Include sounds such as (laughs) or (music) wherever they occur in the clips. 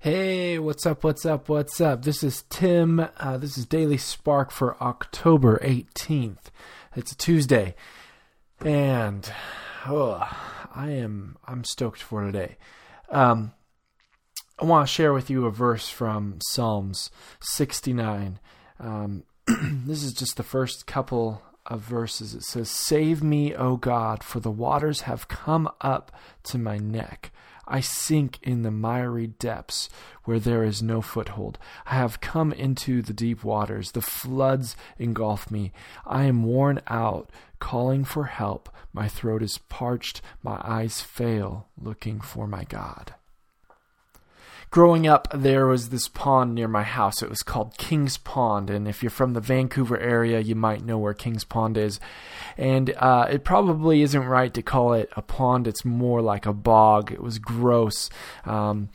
Hey, what's up? What's up? What's up? This is Tim. Uh, this is Daily Spark for October 18th. It's a Tuesday, and oh, I am I'm stoked for today. Um, I want to share with you a verse from Psalms 69. Um, (clears throat) this is just the first couple of verses. It says, "Save me, O God, for the waters have come up to my neck." I sink in the miry depths where there is no foothold. I have come into the deep waters. The floods engulf me. I am worn out, calling for help. My throat is parched. My eyes fail, looking for my God. Growing up, there was this pond near my house. It was called King's Pond, and if you're from the Vancouver area, you might know where King's Pond is. And uh, it probably isn't right to call it a pond, it's more like a bog. It was gross. Um,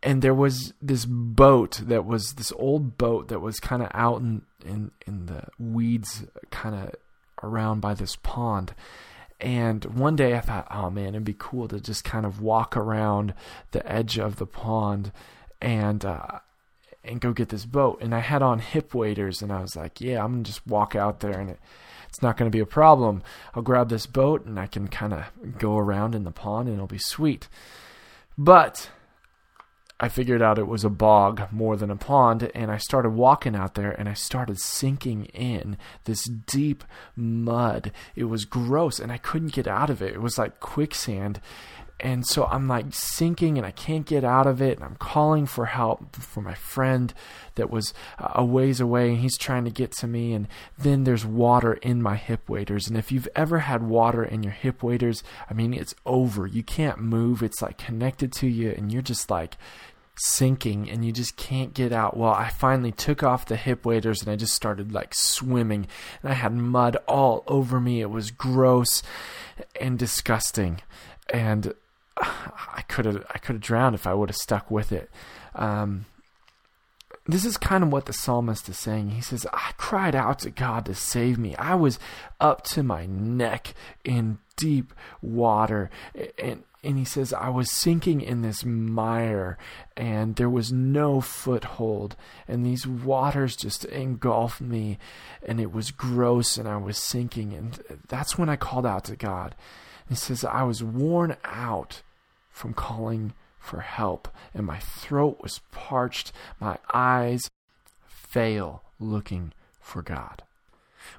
and there was this boat that was this old boat that was kind of out in, in, in the weeds, kind of around by this pond. And one day I thought, oh man, it'd be cool to just kind of walk around the edge of the pond and uh, and go get this boat. And I had on hip waders, and I was like, yeah, I'm gonna just walk out there, and it, it's not gonna be a problem. I'll grab this boat, and I can kind of go around in the pond, and it'll be sweet. But I figured out it was a bog more than a pond, and I started walking out there and I started sinking in this deep mud. It was gross, and I couldn't get out of it. It was like quicksand. And so I'm like sinking and I can't get out of it. And I'm calling for help for my friend that was uh, a ways away and he's trying to get to me. And then there's water in my hip waders. And if you've ever had water in your hip waders, I mean, it's over. You can't move. It's like connected to you and you're just like sinking and you just can't get out. Well, I finally took off the hip waders and I just started like swimming and I had mud all over me. It was gross and disgusting. And I could have I could have drowned if I would have stuck with it. Um, this is kind of what the psalmist is saying. He says, I cried out to God to save me. I was up to my neck in deep water. And, and he says, I was sinking in this mire and there was no foothold. And these waters just engulfed me and it was gross and I was sinking. And that's when I called out to God. He says, I was worn out from calling for help, and my throat was parched, my eyes fail looking for God.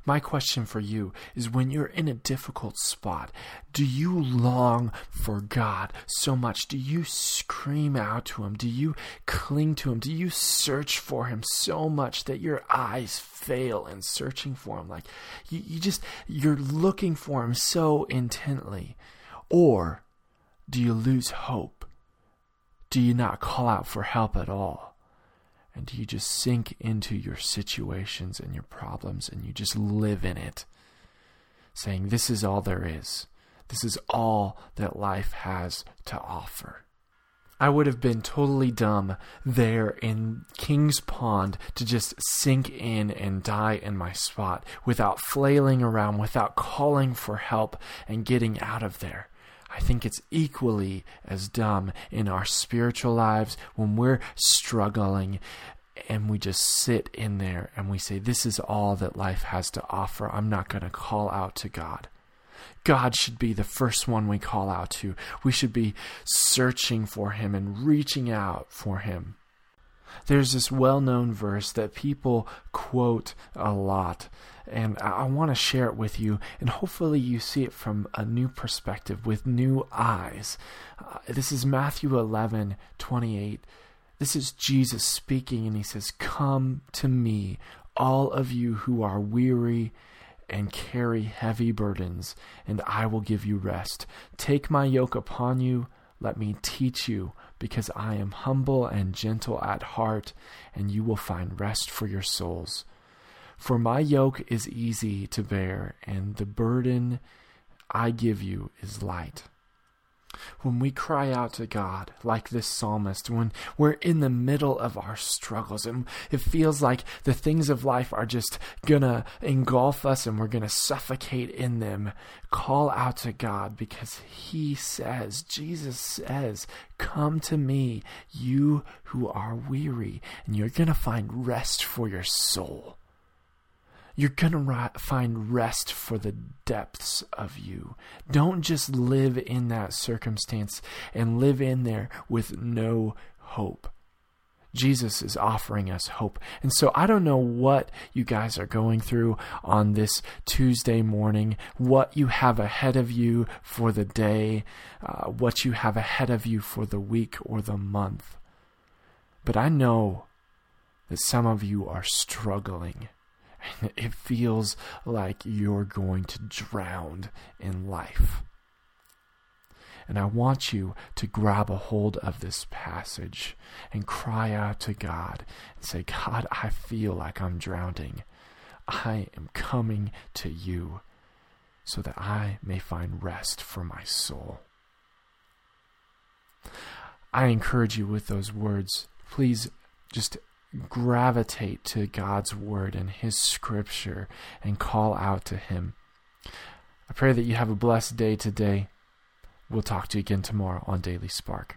My question for you is when you're in a difficult spot, do you long for God so much? Do you scream out to Him? Do you cling to Him? Do you search for Him so much that your eyes fail in searching for Him? Like you, you just, you're looking for Him so intently. Or do you lose hope? Do you not call out for help at all? And do you just sink into your situations and your problems and you just live in it, saying, This is all there is. This is all that life has to offer. I would have been totally dumb there in King's Pond to just sink in and die in my spot without flailing around, without calling for help and getting out of there. I think it's equally as dumb in our spiritual lives when we're struggling and we just sit in there and we say, This is all that life has to offer. I'm not going to call out to God. God should be the first one we call out to. We should be searching for Him and reaching out for Him. There's this well known verse that people quote a lot, and I, want to share it with you, and hopefully you see it from a new perspective with new eyes. Uh, this is Matthew 11 28. This is Jesus speaking, and he says, Come to me, all of you who are weary and carry heavy burdens, and I will give you rest. Take my yoke upon you. Let me teach you, because I am humble and gentle at heart, and you will find rest for your souls. For my yoke is easy to bear, and the burden I give you is light. When we cry out to God, like this psalmist, when we're in the middle of our struggles and it feels like the things of life are just gonna engulf us and we're gonna suffocate in them, call out to God because He says, Jesus says, Come to me, you who are weary, and you're gonna find rest for your soul you're going to find rest for the depths of you. Don't just live in that circumstance and live in there with no hope. Jesus is offering us hope. And so I don't know what you guys are going through on this Tuesday morning, what you have ahead of you for the day, uh, what you have ahead of you for the week or the month. But I know that some of you are struggling (laughs) it feels like you're going to drown in life. And I want you to grab a hold of this passage and cry out to God and say, God, I feel like I'm drowning. I am coming to you so that I may find rest for my soul. I encourage you with those words. Please just gravitate to God's Word and His Scripture and call out to Him. I pray that you have a blessed day today. We'll talk to you again tomorrow on Daily Spark.